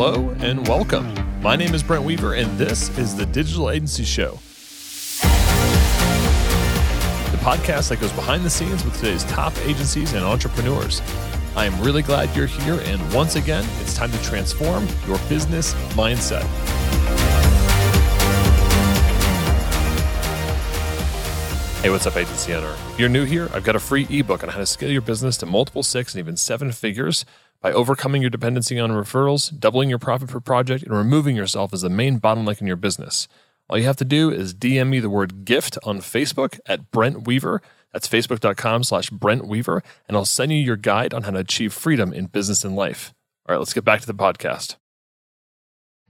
Hello and welcome. My name is Brent Weaver, and this is the Digital Agency Show. The podcast that goes behind the scenes with today's top agencies and entrepreneurs. I am really glad you're here, and once again, it's time to transform your business mindset. Hey, what's up, agency owner? If you're new here, I've got a free ebook on how to scale your business to multiple six and even seven figures by overcoming your dependency on referrals, doubling your profit per project, and removing yourself as the main bottleneck in your business. All you have to do is DM me the word gift on Facebook at Brent Weaver. That's facebook.com slash Brent Weaver, and I'll send you your guide on how to achieve freedom in business and life. All right, let's get back to the podcast.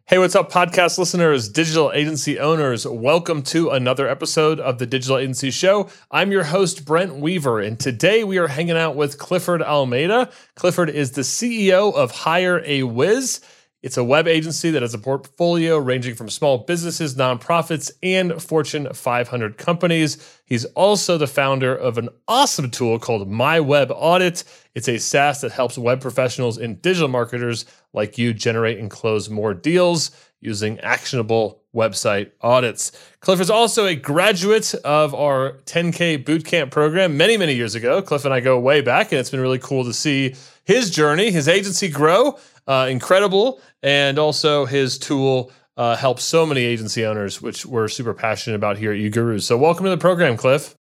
Hey, what's up, podcast listeners, digital agency owners? Welcome to another episode of the Digital Agency Show. I'm your host, Brent Weaver, and today we are hanging out with Clifford Almeida. Clifford is the CEO of Hire a Whiz. It's a web agency that has a portfolio ranging from small businesses, nonprofits, and Fortune 500 companies. He's also the founder of an awesome tool called My Web Audit. It's a SaaS that helps web professionals and digital marketers like you generate and close more deals using actionable website audits. Cliff is also a graduate of our 10K bootcamp program many, many years ago. Cliff and I go way back, and it's been really cool to see his journey, his agency grow. Uh, incredible. And also, his tool uh, helps so many agency owners, which we're super passionate about here at uGurus. So, welcome to the program, Cliff.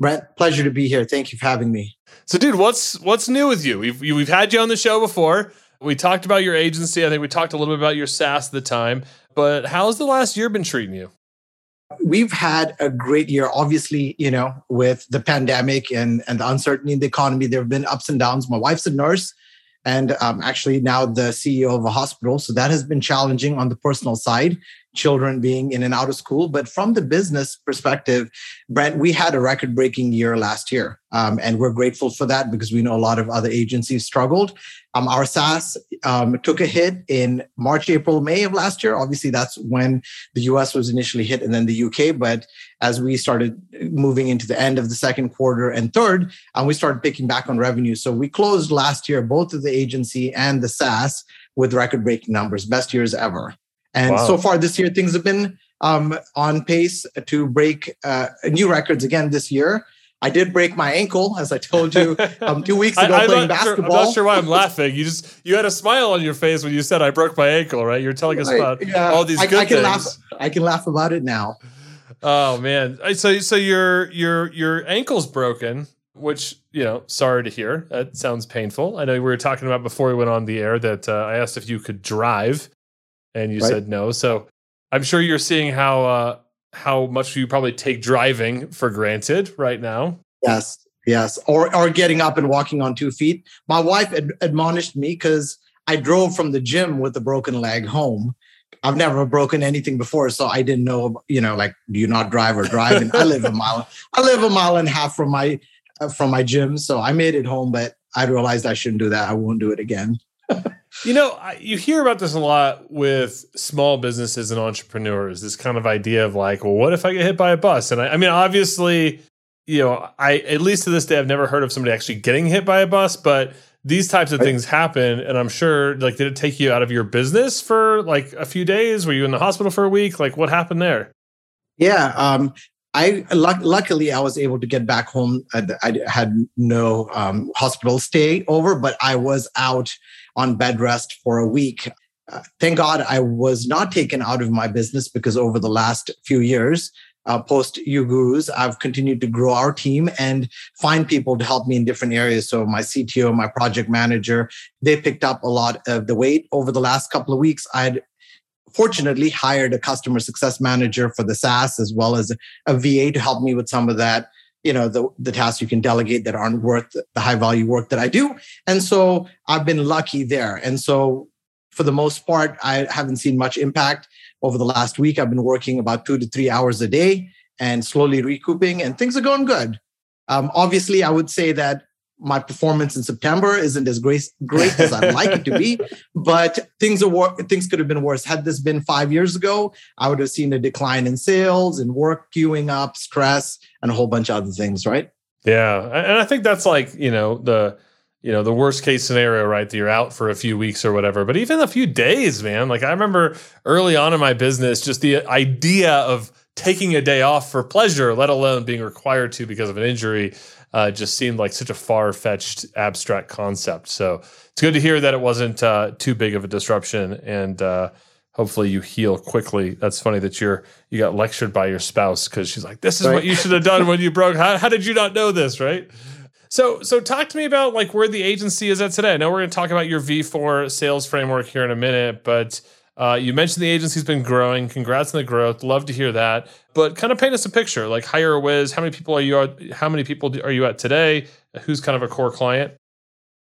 Brent, pleasure to be here. Thank you for having me. So, dude, what's what's new with you? We've we've had you on the show before. We talked about your agency. I think we talked a little bit about your SaaS at the time. But how's the last year been treating you? We've had a great year. Obviously, you know, with the pandemic and and the uncertainty in the economy, there have been ups and downs. My wife's a nurse and um, actually now the CEO of a hospital. So that has been challenging on the personal side, children being in and out of school. But from the business perspective, Brent, we had a record breaking year last year. Um, and we're grateful for that because we know a lot of other agencies struggled. Um, our SaaS um, took a hit in March, April, May of last year. Obviously, that's when the US was initially hit and then the UK. But as we started moving into the end of the second quarter and third, um, we started picking back on revenue. So we closed last year, both of the agency and the SaaS, with record breaking numbers, best years ever. And wow. so far this year, things have been um, on pace to break uh, new records again this year. I did break my ankle, as I told you um, two weeks ago I, playing basketball. Sure, I'm not sure why I'm laughing. You just you had a smile on your face when you said I broke my ankle, right? You're telling us about yeah, all these I, good I can things. Laugh, I can laugh about it now. Oh man! So so your your your ankle's broken, which you know, sorry to hear. That sounds painful. I know we were talking about before we went on the air that uh, I asked if you could drive, and you right. said no. So I'm sure you're seeing how. Uh, how much you probably take driving for granted right now. Yes, yes, or or getting up and walking on two feet. My wife ad- admonished me because I drove from the gym with a broken leg home. I've never broken anything before, so I didn't know. You know, like do you not drive or drive? And I live a mile. I live a mile and a half from my uh, from my gym, so I made it home. But I realized I shouldn't do that. I won't do it again. You know, you hear about this a lot with small businesses and entrepreneurs. This kind of idea of like, well, what if I get hit by a bus? And I, I mean, obviously, you know, I at least to this day, I've never heard of somebody actually getting hit by a bus, but these types of things happen. And I'm sure, like, did it take you out of your business for like a few days? Were you in the hospital for a week? Like, what happened there? Yeah. Um, I luckily I was able to get back home. I, I had no um, hospital stay over, but I was out on bed rest for a week. Uh, thank God I was not taken out of my business because over the last few years, uh, post uGurus, I've continued to grow our team and find people to help me in different areas. So my CTO, my project manager, they picked up a lot of the weight over the last couple of weeks. I'd fortunately hired a customer success manager for the SaaS as well as a VA to help me with some of that you know the, the tasks you can delegate that aren't worth the high value work that i do. And so i've been lucky there. And so for the most part i haven't seen much impact. Over the last week i've been working about two to three hours a day and slowly recouping and things are going good. Um, obviously i would say that my performance in September isn't as great, great as I'd like it to be, but things are wor- things could have been worse. Had this been five years ago, I would have seen a decline in sales and work queuing up, stress, and a whole bunch of other things. Right? Yeah, and I think that's like you know the you know, the worst case scenario, right? That you're out for a few weeks or whatever, but even a few days, man. Like I remember early on in my business, just the idea of taking a day off for pleasure, let alone being required to because of an injury, uh, just seemed like such a far fetched abstract concept. So it's good to hear that it wasn't uh, too big of a disruption and, uh, hopefully you heal quickly. That's funny that you're you got lectured by your spouse because she's like, "This is right. what you should have done when you broke. How, how did you not know this?" Right? So, so talk to me about like where the agency is at today. I know we're going to talk about your V4 sales framework here in a minute, but uh, you mentioned the agency's been growing. Congrats on the growth. Love to hear that. But kind of paint us a picture. Like hire a whiz. how many people are you? At, how many people are you at today? Who's kind of a core client?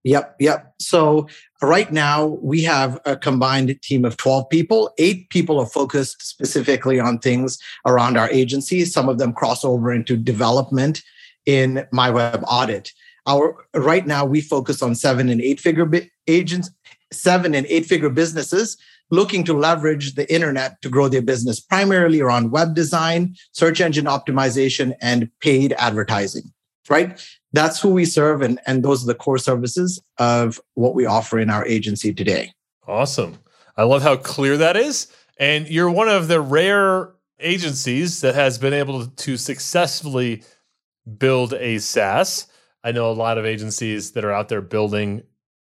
Yep, yep. So right now we have a combined team of 12 people. Eight people are focused specifically on things around our agency. Some of them cross over into development in my web audit. Our right now we focus on seven and eight figure bi- agents, seven and eight figure businesses looking to leverage the internet to grow their business, primarily around web design, search engine optimization, and paid advertising. Right? That's who we serve, and, and those are the core services of what we offer in our agency today. Awesome. I love how clear that is. And you're one of the rare agencies that has been able to successfully build a SaaS. I know a lot of agencies that are out there building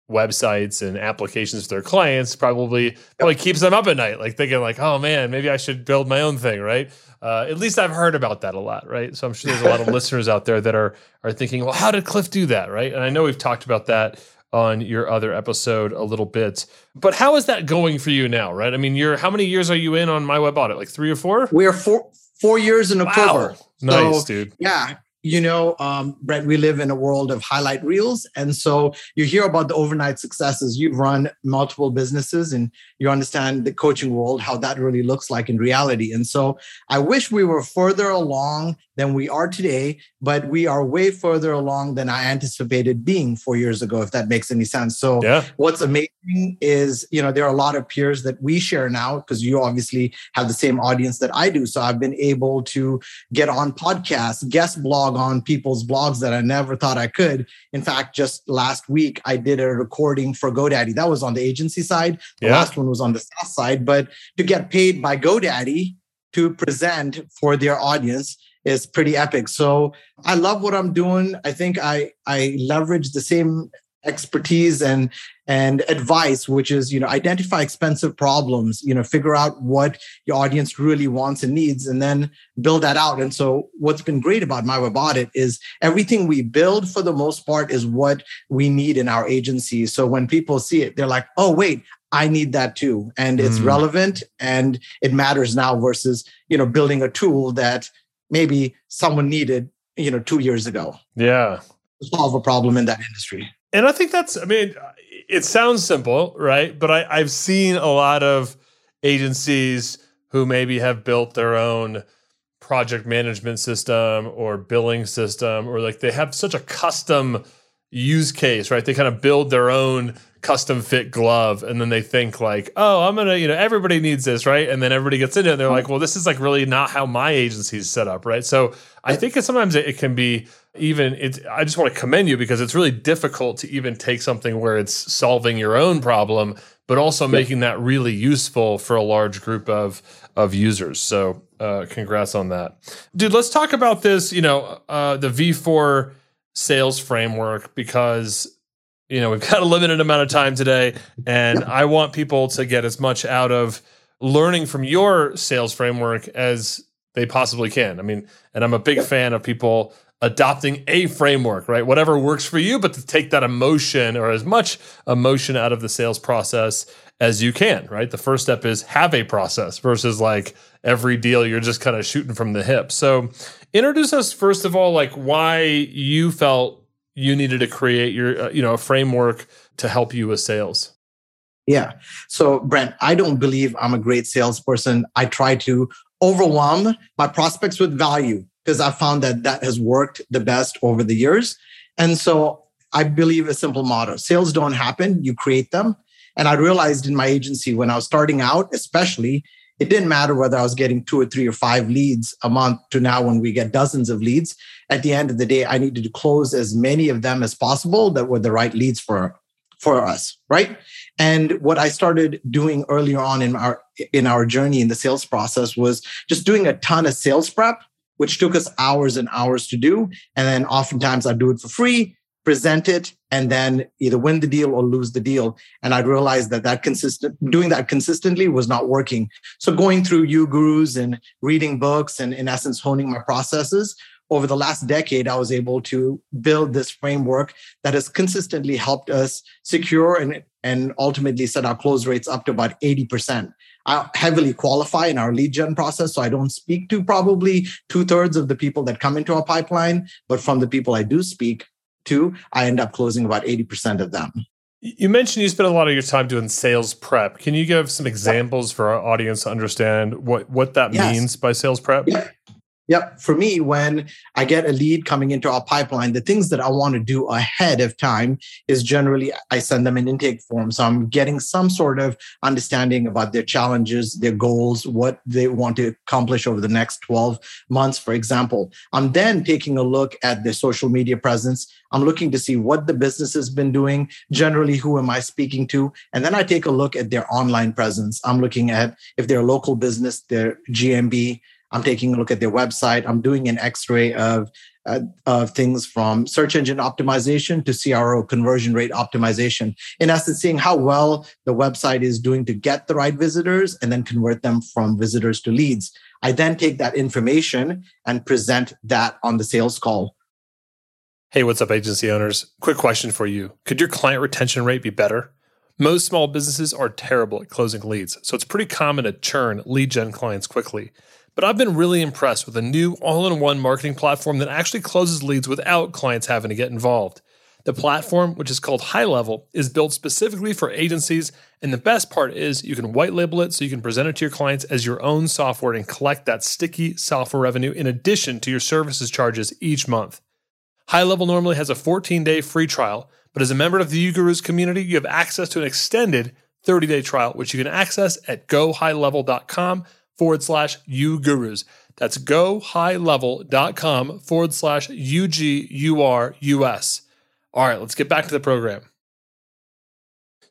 websites and applications for their clients probably probably keeps them up at night, like thinking like, oh man, maybe I should build my own thing, right? Uh, at least I've heard about that a lot, right? So I'm sure there's a lot of listeners out there that are are thinking, well, how did Cliff do that, right? And I know we've talked about that on your other episode a little bit, but how is that going for you now, right? I mean, you're how many years are you in on my web audit? Like three or four? We are four four years in October. Wow. Nice, so, dude. Yeah, you know, um, Brent, we live in a world of highlight reels. And so you hear about the overnight successes. You've run multiple businesses and you understand the coaching world, how that really looks like in reality. And so I wish we were further along than we are today, but we are way further along than I anticipated being four years ago, if that makes any sense. So yeah. what's amazing is, you know, there are a lot of peers that we share now because you obviously have the same audience that I do. So I've been able to get on podcasts, guest blog on people's blogs that I never thought I could. In fact, just last week, I did a recording for GoDaddy. That was on the agency side. The yeah. last one was on the SaaS side. But to get paid by GoDaddy to present for their audience, is pretty epic. So I love what I'm doing. I think I I leverage the same expertise and and advice which is you know identify expensive problems you know figure out what your audience really wants and needs and then build that out and so what's been great about my web audit is everything we build for the most part is what we need in our agency so when people see it they're like oh wait I need that too. And it's mm. relevant and it matters now versus, you know, building a tool that maybe someone needed, you know, two years ago. Yeah. To solve a problem in that industry. And I think that's, I mean, it sounds simple, right? But I, I've seen a lot of agencies who maybe have built their own project management system or billing system, or like they have such a custom use case, right? They kind of build their own custom fit glove and then they think like oh i'm gonna you know everybody needs this right and then everybody gets into it and they're like well this is like really not how my agency's set up right so i think that sometimes it, it can be even it's i just want to commend you because it's really difficult to even take something where it's solving your own problem but also yeah. making that really useful for a large group of of users so uh, congrats on that dude let's talk about this you know uh, the v4 sales framework because you know, we've got a limited amount of time today, and I want people to get as much out of learning from your sales framework as they possibly can. I mean, and I'm a big fan of people adopting a framework, right? Whatever works for you, but to take that emotion or as much emotion out of the sales process as you can, right? The first step is have a process versus like every deal you're just kind of shooting from the hip. So, introduce us first of all like why you felt you needed to create your uh, you know a framework to help you with sales yeah so brent i don't believe i'm a great salesperson i try to overwhelm my prospects with value because i found that that has worked the best over the years and so i believe a simple motto sales don't happen you create them and i realized in my agency when i was starting out especially it didn't matter whether I was getting two or three or five leads a month to now when we get dozens of leads. At the end of the day, I needed to close as many of them as possible that were the right leads for for us, right? And what I started doing earlier on in our in our journey in the sales process was just doing a ton of sales prep, which took us hours and hours to do. And then oftentimes I'd do it for free present it and then either win the deal or lose the deal. And I'd realized that that consistent doing that consistently was not working. So going through uGurus and reading books and in essence honing my processes over the last decade i was able to build this framework that has consistently helped us secure and and ultimately set our close rates up to about 80% I heavily qualify in our lead gen process. So I don't speak to probably two thirds of the people that come into our pipeline, but from the people I do speak, to, I end up closing about 80% of them. You mentioned you spend a lot of your time doing sales prep. Can you give some examples for our audience to understand what, what that yes. means by sales prep? Yeah. Yep. For me, when I get a lead coming into our pipeline, the things that I want to do ahead of time is generally I send them an intake form. So I'm getting some sort of understanding about their challenges, their goals, what they want to accomplish over the next 12 months, for example. I'm then taking a look at their social media presence. I'm looking to see what the business has been doing, generally, who am I speaking to? And then I take a look at their online presence. I'm looking at if they're a local business, their GMB I'm taking a look at their website. I'm doing an X-ray of uh, of things from search engine optimization to CRO conversion rate optimization. In essence, seeing how well the website is doing to get the right visitors and then convert them from visitors to leads. I then take that information and present that on the sales call. Hey, what's up, agency owners? Quick question for you. Could your client retention rate be better? Most small businesses are terrible at closing leads, so it's pretty common to churn lead gen clients quickly. But I've been really impressed with a new all in one marketing platform that actually closes leads without clients having to get involved. The platform, which is called High Level, is built specifically for agencies. And the best part is you can white label it so you can present it to your clients as your own software and collect that sticky software revenue in addition to your services charges each month. High Level normally has a 14 day free trial, but as a member of the UGurus community, you have access to an extended 30 day trial, which you can access at gohighlevel.com forward slash uGurus. That's gohighlevel.com forward slash U G U R U S. All right, let's get back to the program.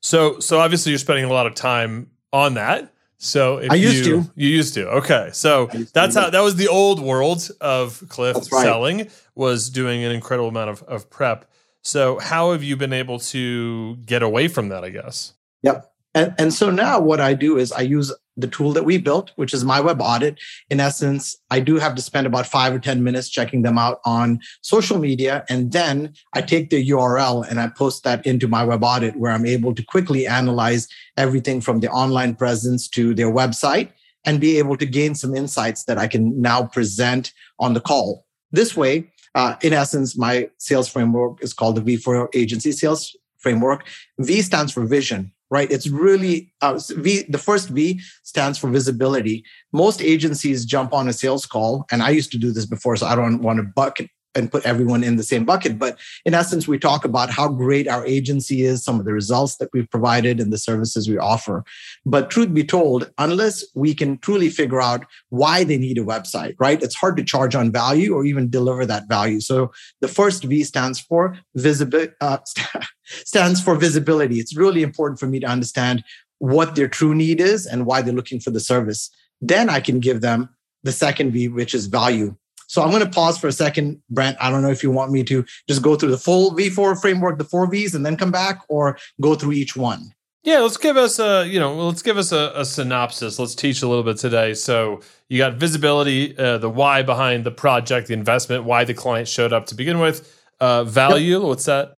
So, so obviously you're spending a lot of time on that. So I used you, to. You used to. Okay. So that's how that was the old world of Cliff right. selling was doing an incredible amount of, of prep. So how have you been able to get away from that, I guess? Yep. And, and so now what I do is I use the tool that we built, which is my web audit. In essence, I do have to spend about five or 10 minutes checking them out on social media. And then I take the URL and I post that into my web audit where I'm able to quickly analyze everything from the online presence to their website and be able to gain some insights that I can now present on the call. This way, uh, in essence, my sales framework is called the V4 Agency Sales Framework. V stands for vision right? It's really uh, V. The first V stands for visibility. Most agencies jump on a sales call, and I used to do this before, so I don't want to bucket and put everyone in the same bucket. But in essence, we talk about how great our agency is, some of the results that we've provided, and the services we offer. But truth be told, unless we can truly figure out why they need a website, right? It's hard to charge on value or even deliver that value. So the first V stands for visibility. Uh, stands for visibility. It's really important for me to understand what their true need is and why they're looking for the service. Then I can give them the second V, which is value. So I'm going to pause for a second, Brent. I don't know if you want me to just go through the full V4 framework, the four Vs, and then come back, or go through each one. Yeah, let's give us a you know let's give us a, a synopsis. Let's teach a little bit today. So you got visibility, uh, the why behind the project, the investment, why the client showed up to begin with. Uh, value, yep. what's that?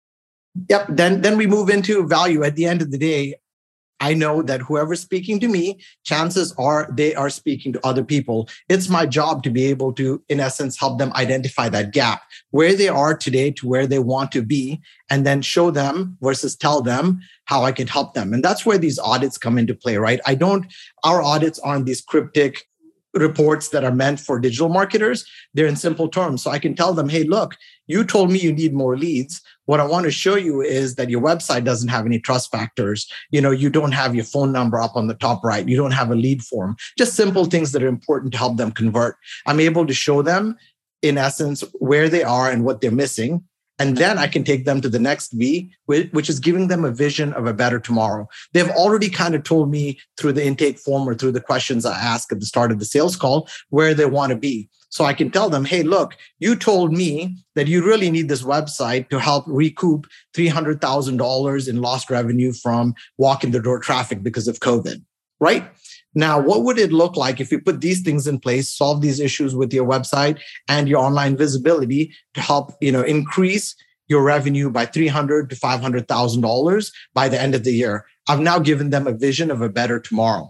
Yep. Then then we move into value. At the end of the day, I know that whoever's speaking to me, chances are they are speaking to other people. It's my job to be able to, in essence, help them identify that gap where they are today to where they want to be, and then show them versus tell them how I can help them. And that's where these audits come into play, right? I don't, our audits aren't these cryptic reports that are meant for digital marketers. They're in simple terms. So I can tell them, hey, look, you told me you need more leads. What I want to show you is that your website doesn't have any trust factors. You know, you don't have your phone number up on the top right. You don't have a lead form. Just simple things that are important to help them convert. I'm able to show them in essence where they are and what they're missing and then I can take them to the next V, which is giving them a vision of a better tomorrow. They've already kind of told me through the intake form or through the questions I ask at the start of the sales call where they want to be. So I can tell them, hey, look, you told me that you really need this website to help recoup $300,000 in lost revenue from walk in the door traffic because of COVID, right? Now, what would it look like if you put these things in place, solve these issues with your website and your online visibility to help, you know, increase your revenue by 300 to $500,000 by the end of the year? I've now given them a vision of a better tomorrow,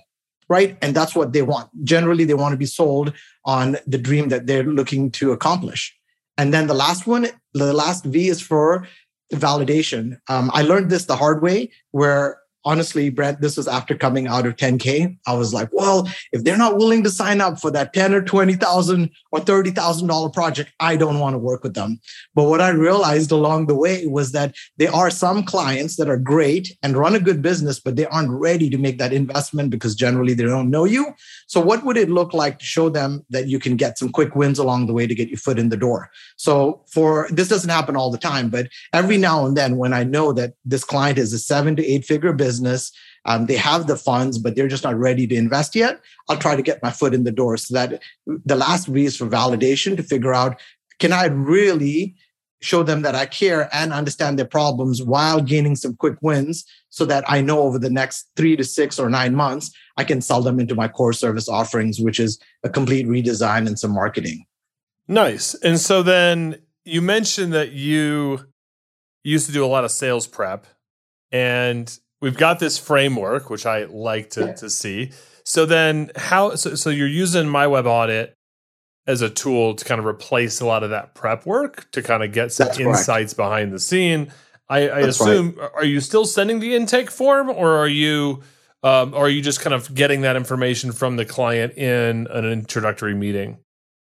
right? And that's what they want. Generally, they want to be sold on the dream that they're looking to accomplish. And then the last one, the last V is for validation. Um, I learned this the hard way where honestly, Brent, this was after coming out of 10K. I was like, well, if they're not willing to sign up for that 10 or 20,000 or $30,000 project, I don't want to work with them. But what I realized along the way was that there are some clients that are great and run a good business, but they aren't ready to make that investment because generally they don't know you. So what would it look like to show them that you can get some quick wins along the way to get your foot in the door? So for this doesn't happen all the time, but every now and then when I know that this client is a seven to eight figure business, business. Um, they have the funds, but they're just not ready to invest yet. I'll try to get my foot in the door so that the last V is for validation to figure out can I really show them that I care and understand their problems while gaining some quick wins so that I know over the next three to six or nine months, I can sell them into my core service offerings, which is a complete redesign and some marketing. Nice. And so then you mentioned that you used to do a lot of sales prep and we've got this framework, which I like to, to see. So then how so, so you're using my web audit as a tool to kind of replace a lot of that prep work to kind of get some That's insights correct. behind the scene. I, I assume right. are you still sending the intake form or are you um, or are you just kind of getting that information from the client in an introductory meeting?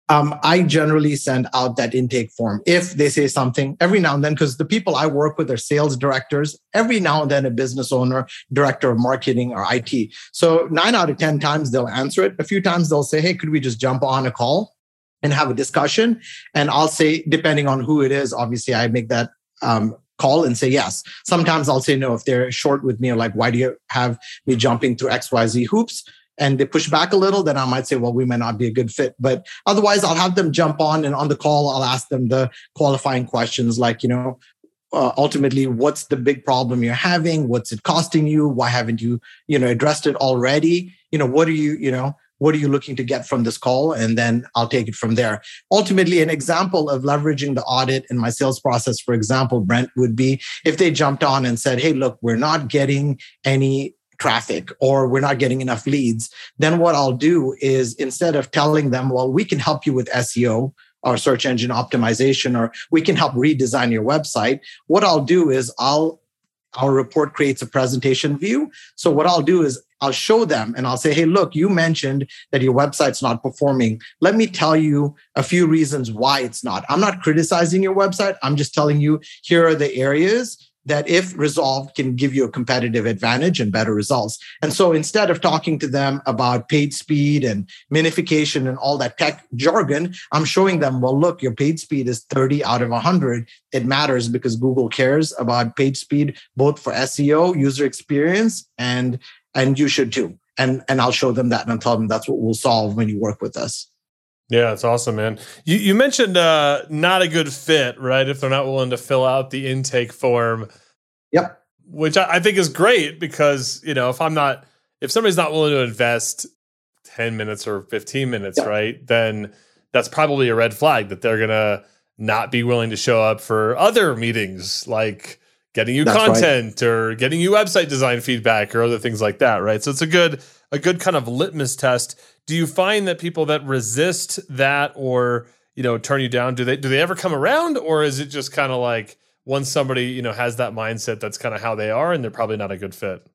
Um, I generally send out that intake form if they say something every now and then, because the people I work with are sales directors, every now and then a business owner, director of marketing or IT. So nine out of 10 times they'll answer it. A few times they'll say, Hey, could we just jump on a call and have a discussion? And I'll say, depending on who it is, obviously I make that um, call and say yes. Sometimes I'll say no if they're short with me or like, why do you have me jumping through XYZ hoops? And they push back a little, then I might say, well, we might not be a good fit. But otherwise, I'll have them jump on and on the call, I'll ask them the qualifying questions like, you know, uh, ultimately, what's the big problem you're having? What's it costing you? Why haven't you, you know, addressed it already? You know, what are you, you know, what are you looking to get from this call? And then I'll take it from there. Ultimately, an example of leveraging the audit in my sales process, for example, Brent, would be if they jumped on and said, Hey, look, we're not getting any traffic or we're not getting enough leads, then what I'll do is instead of telling them, well, we can help you with SEO or search engine optimization, or we can help redesign your website, what I'll do is I'll our report creates a presentation view. So what I'll do is I'll show them and I'll say, hey, look, you mentioned that your website's not performing. Let me tell you a few reasons why it's not. I'm not criticizing your website. I'm just telling you here are the areas that if resolved can give you a competitive advantage and better results. And so instead of talking to them about page speed and minification and all that tech jargon, I'm showing them, well, look, your page speed is 30 out of 100. It matters because Google cares about page speed, both for SEO, user experience, and and you should too. And and I'll show them that and I'll tell them that's what we'll solve when you work with us. Yeah, it's awesome, man. You, you mentioned uh, not a good fit, right? If they're not willing to fill out the intake form. Yep. Which I, I think is great because, you know, if I'm not, if somebody's not willing to invest 10 minutes or 15 minutes, yep. right, then that's probably a red flag that they're going to not be willing to show up for other meetings like getting you that's content right. or getting you website design feedback or other things like that, right? So it's a good a good kind of litmus test do you find that people that resist that or you know turn you down do they do they ever come around or is it just kind of like once somebody you know has that mindset that's kind of how they are and they're probably not a good fit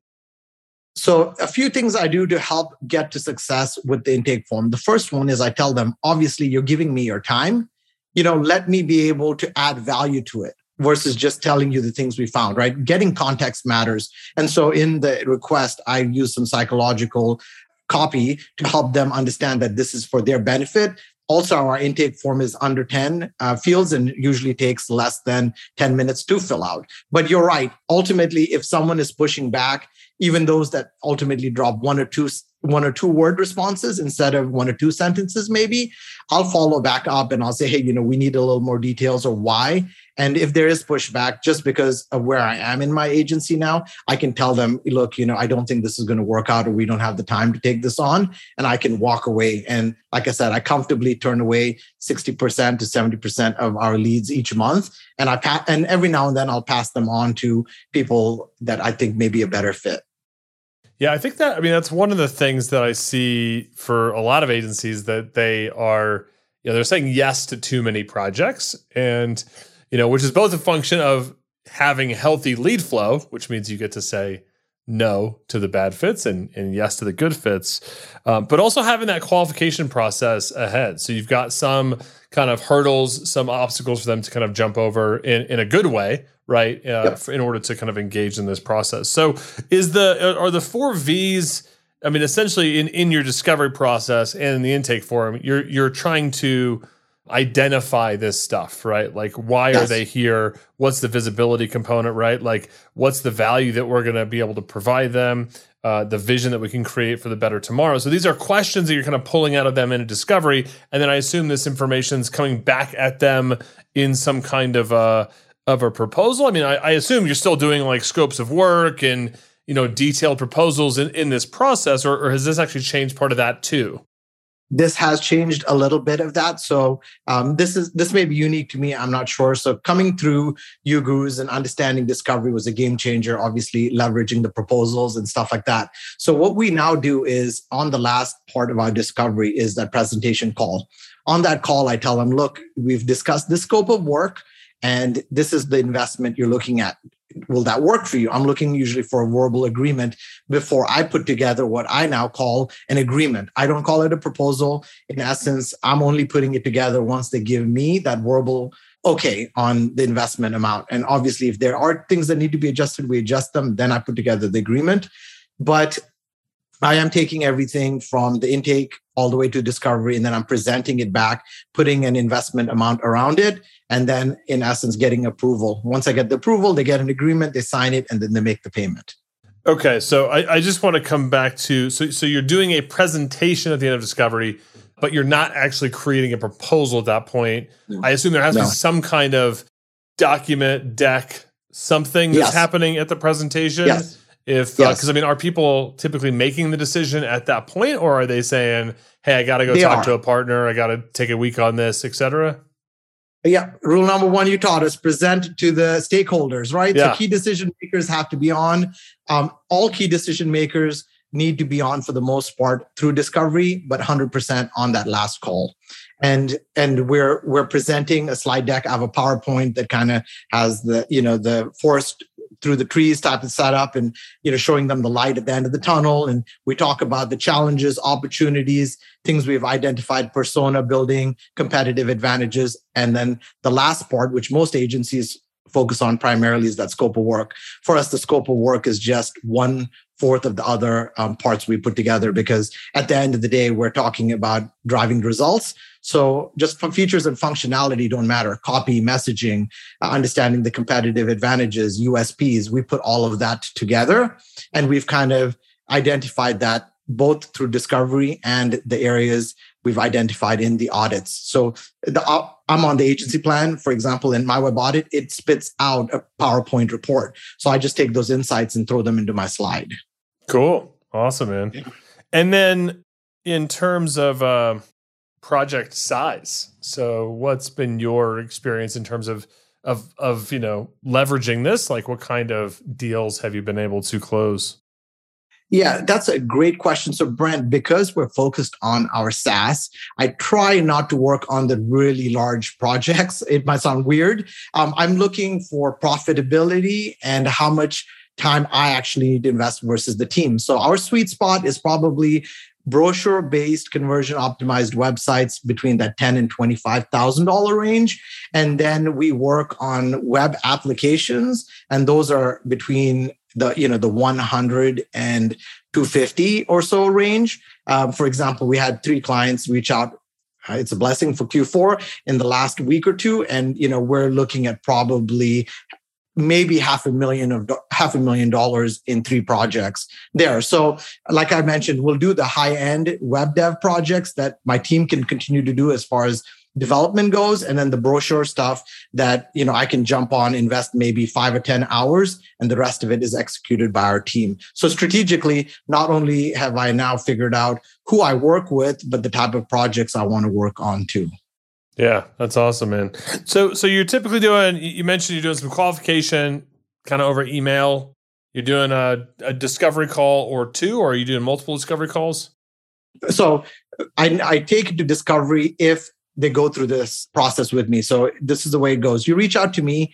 So, a few things I do to help get to success with the intake form. The first one is I tell them, obviously, you're giving me your time. You know, let me be able to add value to it versus just telling you the things we found, right? Getting context matters. And so, in the request, I use some psychological copy to help them understand that this is for their benefit also, our intake form is under 10 uh, fields and usually takes less than 10 minutes to fill out. But you're right. Ultimately, if someone is pushing back, even those that ultimately drop one or two one or two word responses instead of one or two sentences maybe i'll follow back up and i'll say hey you know we need a little more details or why and if there is pushback just because of where i am in my agency now i can tell them look you know i don't think this is going to work out or we don't have the time to take this on and i can walk away. And like i said i comfortably turn away 60% to 70% of our leads each month. And i pa- and every now and then i'll pass them on to people that i think may be a better fit. Yeah, I think that I mean that's one of the things that I see for a lot of agencies that they are you know they're saying yes to too many projects. And you know which is both a function of having healthy lead flow, which means you get to say no to the bad fits and, and yes to the good fits, um, but also having that qualification process ahead. So you've got some kind of hurdles, some obstacles for them to kind of jump over in, in a good way, right? Uh, yep. in order to kind of engage in this process. So, is the are the four V's? I mean, essentially, in in your discovery process and in the intake form, you're you're trying to identify this stuff, right? Like, why yes. are they here? What's the visibility component, right? Like, what's the value that we're going to be able to provide them? Uh, the vision that we can create for the better tomorrow. So these are questions that you're kind of pulling out of them in a discovery, and then I assume this information is coming back at them in some kind of a of a proposal? I mean, I, I, assume you're still doing like scopes of work and you know detailed proposals in, in this process, or, or has this actually changed part of that too? This has changed a little bit of that. So um, this is this may be unique to me. I'm not sure. So coming through uGurus and understanding discovery was a game changer. Obviously, leveraging the proposals and stuff like that. So what we now do is on the last part of our discovery is that presentation call. On that call, I tell them, look, we've discussed the scope of work and this is the investment you're looking at will that work for you? I'm looking usually for a verbal agreement before i put together what i now call an agreement. I don't call it a proposal. In essence i'm only putting it together once they give me that verbal okay on the investment amount. And obviously if there are things that need to be adjusted we adjust them. Then i put together the agreement. But I am taking everything from the intake all the way to discovery, and then I'm presenting it back, putting an investment amount around it, and then in essence, getting approval. Once I get the approval, they get an agreement, they sign it, and then they make the payment. Okay, so I, I just want to come back to so so you're doing a presentation at the end of discovery, but you're not actually creating a proposal at that point. No. I assume there has no. to be some kind of document, deck, something that's yes. happening at the presentation. Yes if because uh, I mean, are people typically making the decision at that point, or are they saying, "Hey, I got to go they talk are. to a partner. I got to take a week on this, etc." Yeah, rule number one you taught us: present to the stakeholders. Right, yeah. so key decision makers have to be on. Um, all key decision makers need to be on for the most part through discovery, but 100% on that last call. And and we're we're presenting a slide deck. I have a PowerPoint that kind of has the you know the forest through the trees type of setup and you know showing them the light at the end of the tunnel. And we talk about the challenges opportunities things we've identified persona building competitive advantages. And then the last part which most agencies focus on primarily is that scope of work. For us the scope of work is just one fourth of the other um, parts we put together because at the end of the day we're talking about driving results so just from features and functionality don't matter. Copy, messaging, uh, understanding the competitive advantages, USPs, we put all of that together. And we've kind of identified that both through discovery and the areas we've identified in the audits. So the, uh, I'm on the agency plan. For example, in my web audit, it spits out a PowerPoint report. So I just take those insights and throw them into my slide. Cool. Awesome, man. Yeah. And then in terms of uh, project size. So, what's been your experience in terms of of of you know leveraging this? Like, what kind of deals have you been able to close? Yeah, that's a great question. So, Brent, because we're focused on our SaaS, I try not to work on the really large projects. It might sound weird. Um, I'm looking for profitability and how much time I actually need to invest versus the team. So our sweet spot is probably brochure based conversion optimized websites between that 10 and $25,000 range. And then we work on web applications and those are between the, you know, the 100 and 250 or so range. Um, for example, we had three clients reach out it's a blessing for Q4 in the last week or two, and you know we're looking at probably maybe half a million of half a million dollars in three projects there. So, like I mentioned, we'll do the high end web dev projects that my team can continue to do as far as development goes. And then the brochure stuff that you know i can jump on invest maybe five or ten hours and the rest of it is executed by our team. So strategically not only have i now figured out who i work with but the type of projects i want to work on too yeah that's awesome man so so you're typically doing you mentioned you're doing some qualification kind of over email you're doing a, a discovery call or two or are you doing multiple discovery calls so I, I take it to discovery if they go through this process with me. So this is the way it goes. You reach out to me.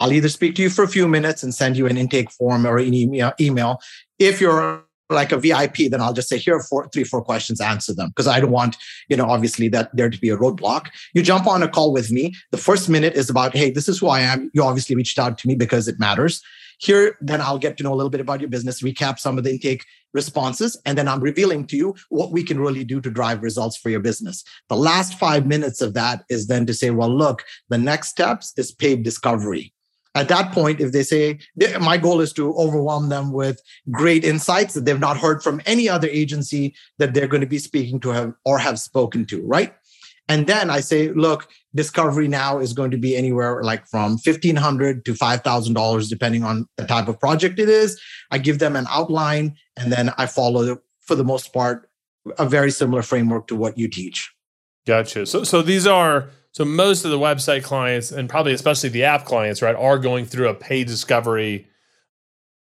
I'll either speak to you for a few minutes and send you an intake form or an email. If you're like a VIP, then I'll just say here are four, three, four questions, answer them because I don't want, you know, obviously that there to be a roadblock. You jump on a call with me. The first minute is about, hey, this is who I am. You obviously reached out to me because it matters. Here, then I'll get to know a little bit about your business, recap some of the intake responses, and then I'm revealing to you what we can really do to drive results for your business. The last five minutes of that is then to say, well, look, the next steps is paid discovery. At that point, if they say, my goal is to overwhelm them with great insights that they've not heard from any other agency that they're going to be speaking to have or have spoken to, right? And then I say, look, discovery now is going to be anywhere like from 1,500 to $5,000, depending on the type of project it is. I give them an outline and then I follow, for the most part, a very similar framework to what you teach. Gotcha. So, so these are, so most of the website clients and probably especially the app clients, right, are going through a paid discovery.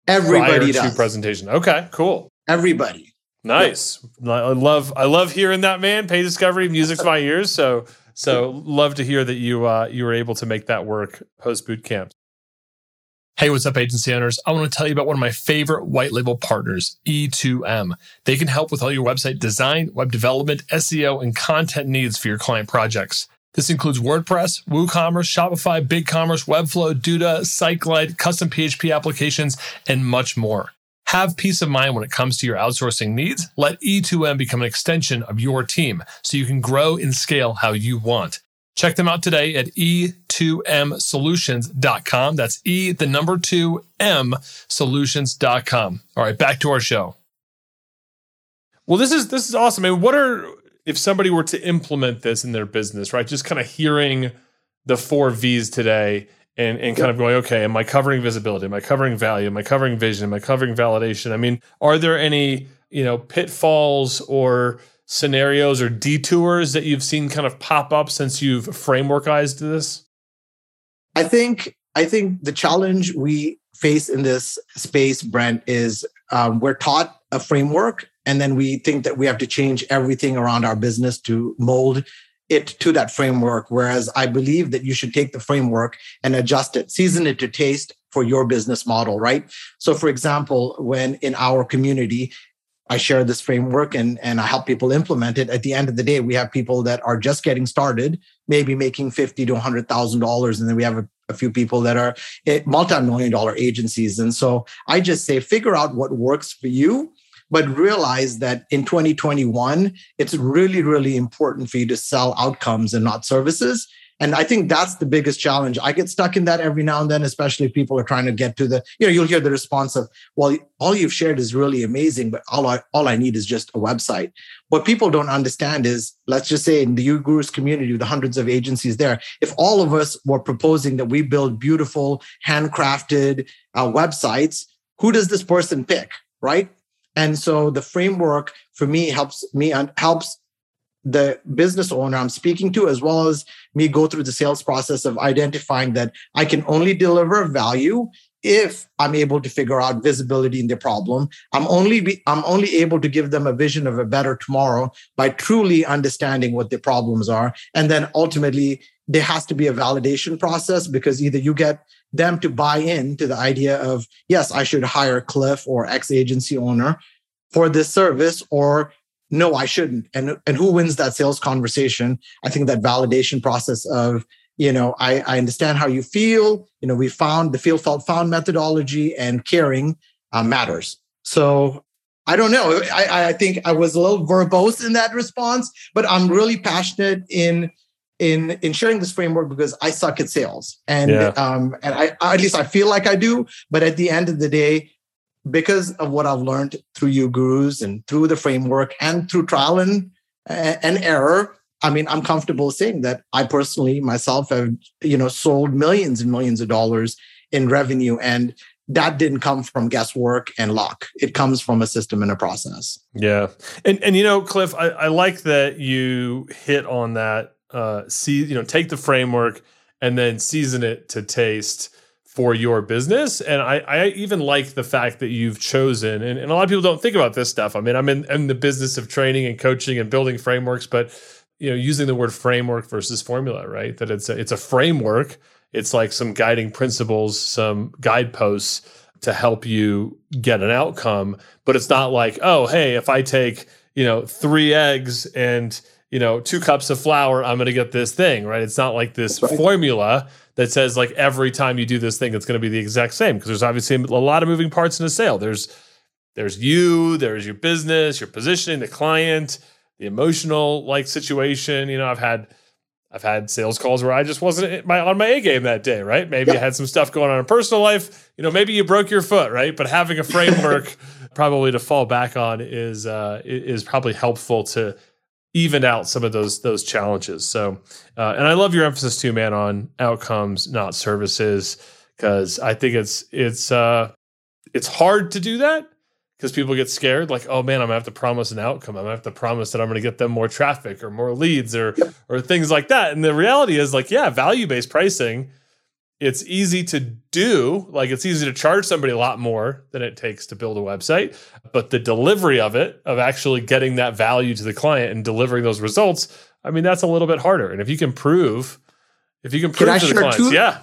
Everybody does. presentation. Okay, cool. Everybody. Nice. Yep. I love I love hearing that man. Pay discovery, music's my ears. So so love to hear that you uh, you were able to make that work post boot camp. Hey, what's up, agency owners? I want to tell you about one of my favorite white label partners, E2M. They can help with all your website design, web development, SEO, and content needs for your client projects. This includes WordPress, WooCommerce, Shopify, BigCommerce, Webflow, Duda, SiteGlide, custom PHP applications, and much more. Have peace of mind when it comes to your outsourcing needs. Let E2M become an extension of your team so you can grow and scale how you want. Check them out today at e2msolutions.com. That's E, the number two M solutions.com. All right, back to our show. Well, this is this is awesome. I mean, what are if somebody were to implement this in their business, right? Just kind of hearing the four V's today and, and kind of going, okay, am I covering visibility? Am I covering value? Am I covering vision? Am I covering validation? I mean, are there any, you know, pitfalls or scenarios or detours that you've seen kind of pop up since you've frameworkized this? I think I think the challenge we face in this space, Brent, is um, we're taught a framework and then we think that we have to change everything around our business to mold it to that framework. Whereas I believe that you should take the framework and adjust it, season it to taste for your business model, right? So, for example, when in our community, I share this framework and, and I help people implement it. At the end of the day, we have people that are just getting started, maybe making fifty to hundred thousand dollars, and then we have a, a few people that are eh, multi-million dollar agencies. And so I just say, figure out what works for you but realize that in 2021, it's really, really important for you to sell outcomes and not services. And I think that's the biggest challenge. I get stuck in that every now and then, especially if people are trying to get to the, you know, you'll hear the response of, well, all you've shared is really amazing, but all I, all I need is just a website. What people don't understand is, let's just say in the UGurus community, the hundreds of agencies there, if all of us were proposing that we build beautiful, handcrafted uh, websites, who does this person pick, right? And so the framework for me helps me and helps the business owner I'm speaking to, as well as me go through the sales process of identifying that I can only deliver value if I'm able to figure out visibility in the problem. I'm only be, I'm only able to give them a vision of a better tomorrow by truly understanding what the problems are. And then ultimately there has to be a validation process because either you get them to buy in to the idea of, yes, I should hire Cliff or X agency owner for this service, or no, I shouldn't. And, and who wins that sales conversation? I think that validation process of, you know, I, I understand how you feel. You know, we found the feel felt found methodology and caring uh, matters. So I don't know. I, I think I was a little verbose in that response, but I'm really passionate in in in sharing this framework because I suck at sales, and yeah. um, and I at least I feel like I do. But at the end of the day, because of what I've learned through uGurus and through the framework and through trial and and error, I mean, I'm comfortable saying that I personally myself have you know sold millions and millions of dollars in revenue and that didn't come from guesswork and luck. It comes from a system and a process. Yeah. And and you know, Cliff, I, I like that you hit on that uh, see, you know, take the framework and then season it to taste for your business. And I, I even like the fact that you've chosen, and, and a lot of people don't think about this stuff. I mean, I'm in, in the business of training and coaching and building frameworks, but you know, using the word framework versus formula, right? That it's a, it's a framework. It's like some guiding principles, some guideposts to help you get an outcome. But it's not like, oh, hey, if I take you know three eggs and you know, two cups of flour, I'm going to get this thing, right? It's not like this right. formula that says like every time you do this thing, it's going to be the exact same because there's obviously a lot of moving parts in a sale. There's there's you, there's your business, your positioning, the client, the emotional like situation. You know, I've had I've had sales calls where I just wasn't my, on my A game that day, right? Maybe I had some stuff going on in personal life. You know, maybe you broke your foot, right? But having a framework probably to fall back on is uh, is probably helpful to even out some of those those challenges. So, uh, and I love your emphasis too, man, on outcomes, not services, because I think it's it's uh, it's hard to do that because people get scared, like, oh man, I'm gonna have to promise an outcome. I'm gonna have to promise that I'm gonna get them more traffic or more leads or yep. or things like that. And the reality is, like, yeah, value based pricing it's easy to do like it's easy to charge somebody a lot more than it takes to build a website but the delivery of it of actually getting that value to the client and delivering those results i mean that's a little bit harder and if you can prove if you can prove can to the clients two, yeah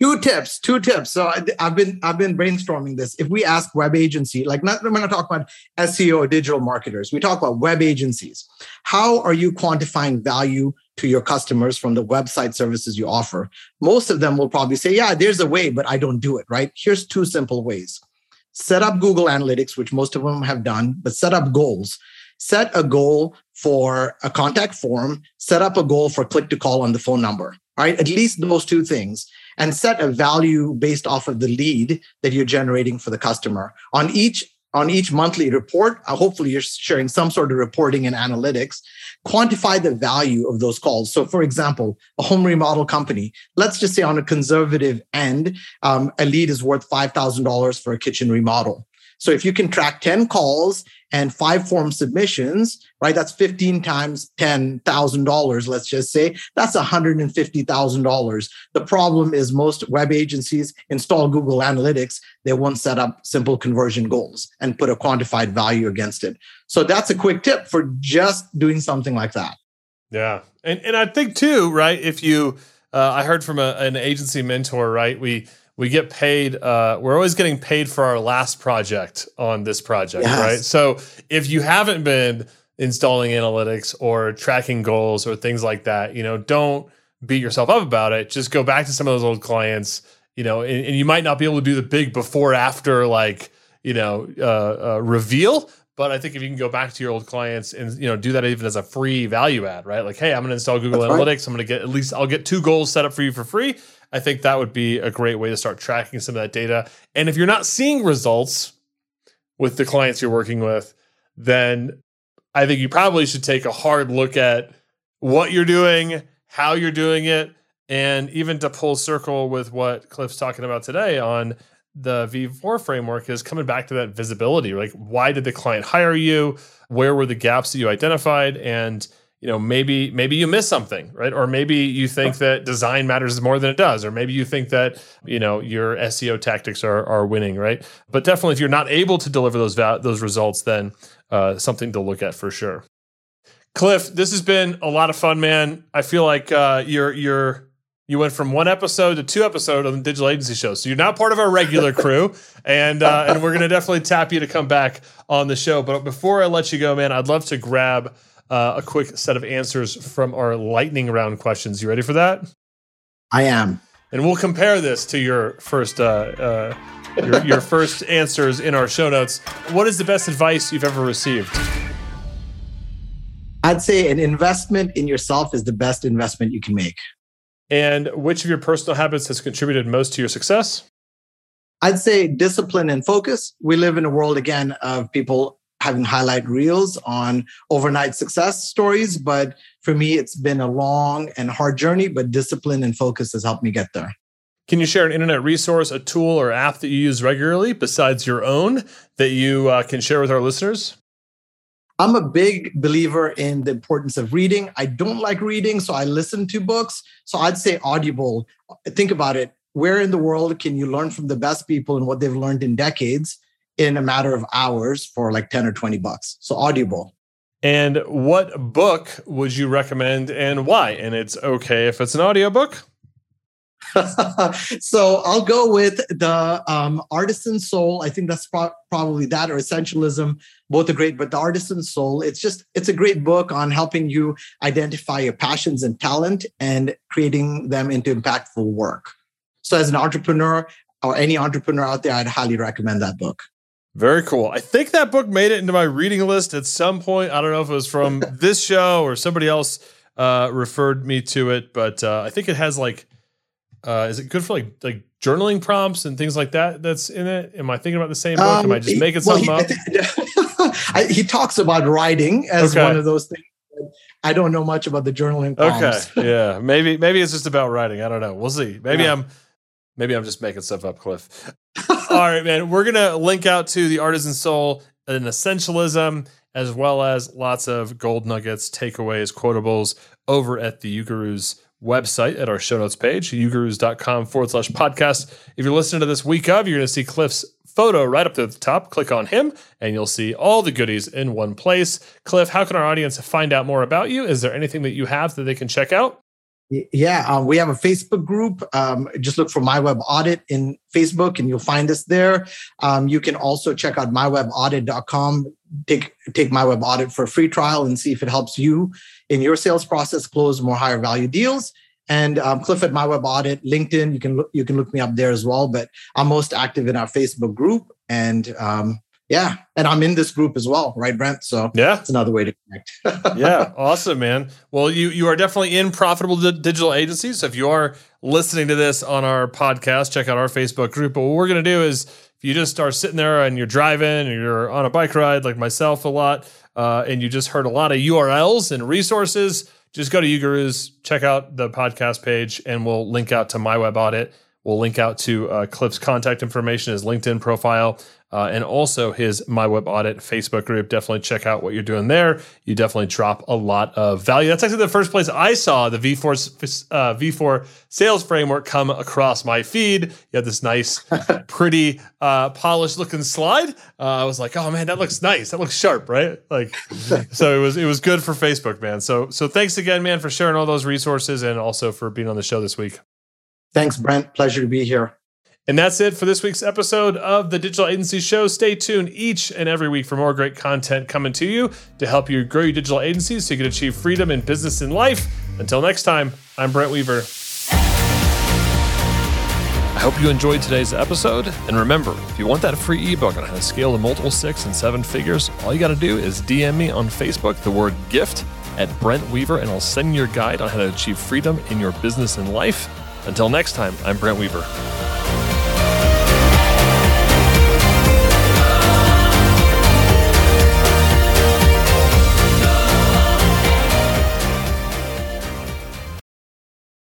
two tips two tips. So I, have been i've been brainstorming this. If we ask web agency like not we're not talking about seo digital marketers. We talk about web agencies. How are you quantifying value to your customers from the website services you offer? Most of them will probably say yeah there's a way but i don't do it right? Here's two simple ways. Set up google analytics which most of them have done but set up goals. Set a goal for a contact form. Set up a goal for click to call on the phone number right? At least those two things and set a value based off of the lead that you're generating for the customer. On each on each monthly report, uh, hopefully you're sharing some sort of reporting and analytics, quantify the value of those calls. So, for example, a home remodel company, let's just say on a conservative end, um, a lead is worth $5,000 for a kitchen remodel. So, if you can track 10 calls and five form submissions, right? That's 15 times $10,000, let's just say. That's $150,000. The problem is most web agencies install Google Analytics. They won't set up simple conversion goals and put a quantified value against it. So that's a quick tip for just doing something like that. Yeah. And, and I think too, right? If you, uh, I heard from a, an agency mentor, right? We, we get paid uh, we're always getting paid for our last project on this project yes. right so if you haven't been installing analytics or tracking goals or things like that you know don't beat yourself up about it just go back to some of those old clients you know and, and you might not be able to do the big before after like you know uh, uh, reveal but I think if you can go back to your old clients and you know do that even as a free value add, right? Like, hey, I'm going to install Google That's Analytics. Right. I'm going to get at least I'll get two goals set up for you for free, I think that would be a great way to start tracking some of that data. And if you're not seeing results with the clients you're working with, then I think you probably should take a hard look at what you're doing, how you're doing it, and even to pull circle with what Cliff's talking about today on the V4 framework is coming back to that visibility. Like, why did the client hire you? Where were the gaps that you identified? And you know maybe maybe you miss something right? Or maybe you think that design matters more than it does or maybe you think that you know your seo tactics are, are winning right? But definitely if you're not able to deliver those va- those results then uh, something to look at for sure. Cliff this has been a lot of fun man. I feel like uh, you're you're you went from one episode to two episodes on the digital agency show. So you're now part of our regular crew and uh, and we're going to definitely tap you to come back on the show. But before i let you go man i'd love to grab uh, a quick set of answers from our lightning round questions. You ready for that? I am. And we'll compare this to your first uh, uh, your, your first answers in our show notes. What is the best advice you've ever received? I'd say an investment in yourself is the best investment you can make. And which of your personal habits has contributed most to your success? I'd say discipline and focus. We live in a world again of people having highlight reels on overnight success stories. But for me, it's been a long and hard journey, but discipline and focus has helped me get there. Can you share an internet resource, a tool, or app that you use regularly besides your own that you uh, can share with our listeners? I'm a big believer in the importance of reading. I don't like reading, so I listen to books. So I'd say Audible. Think about it. Where in the world can you learn from the best people and what they've learned in decades? In a matter of hours for like 10 or 20 bucks. So Audible. And what book would you recommend and why? And it's okay if it's an audiobook. so I'll go with the um, Artisan Soul. I think that's pro- probably that or Essentialism. Both are great, but the Artisan Soul, it's just, it's a great book on helping you identify your passions and talent and creating them into impactful work. So as an entrepreneur or any entrepreneur out there, I'd highly recommend that book. Very cool. I think that book made it into my reading list at some point. I don't know if it was from this show or somebody else uh, referred me to it, but uh, I think it has like, uh, is it good for like like journaling prompts and things like that? That's in it. Am I thinking about the same book? Um, Am I just making well, something he, up? I, he talks about writing as okay. one of those things. I don't know much about the journaling. Prompts. Okay, yeah, maybe maybe it's just about writing. I don't know. We'll see. Maybe yeah. I'm maybe I'm just making stuff up, Cliff. All right, man. We're gonna link out to the Artisan Soul and Essentialism, as well as lots of gold nuggets, takeaways, quotables over at the Ugurus website at our show notes page, ugurus.com forward slash podcast. If you're listening to this week of, you're gonna see Cliff's photo right up to the top. Click on him, and you'll see all the goodies in one place. Cliff, how can our audience find out more about you? Is there anything that you have that they can check out? Yeah, um, we have a Facebook group. Um, just look for My Web Audit in Facebook and you'll find us there. Um, you can also check out mywebaudit.com. Take take My Web Audit for a free trial and see if it helps you in your sales process close more higher value deals. And um, Cliff at My Web Audit, LinkedIn. You can look you can look me up there as well. But I'm most active in our Facebook group, and um, yeah. And i'm in this group as well right brent? So yeah. it's another way to connect. Yeah. Awesome man. Well you you are definitely in profitable di- digital agencies. So if you are listening to this on our podcast check out our facebook group. But what we're going to do is if you just are sitting there and you're driving or you're on a bike ride like myself a lot uh, and you just heard a lot of urls and resources just go to ugurus check out the podcast page and we'll link out to my web audit We'll link out to uh, Cliff's contact information, his LinkedIn profile, uh, and also his My Web Audit Facebook group. Definitely check out what you're doing there. You definitely drop a lot of value. That's actually the first place I saw the V4 uh, V4 sales framework come across my feed. You have this nice, pretty, uh, polished looking slide. Uh, I was like, oh man, that looks nice. That looks sharp, right? Like, so it was it was good for Facebook, man. So so thanks again, man, for sharing all those resources and also for being on the show this week. Thanks, Brent. Pleasure to be here. And that's it for this week's episode of the Digital Agency Show. Stay tuned each and every week for more great content coming to you to help you grow your digital agencies so you can achieve freedom in business and life. Until next time, I'm Brent Weaver. I hope you enjoyed today's episode. And remember, if you want that free ebook on how to scale to multiple six and seven figures, all you got to do is DM me on Facebook the word gift at Brent Weaver, and I'll send you your guide on how to achieve freedom in your business and life. Until next time, I'm Brent Weaver.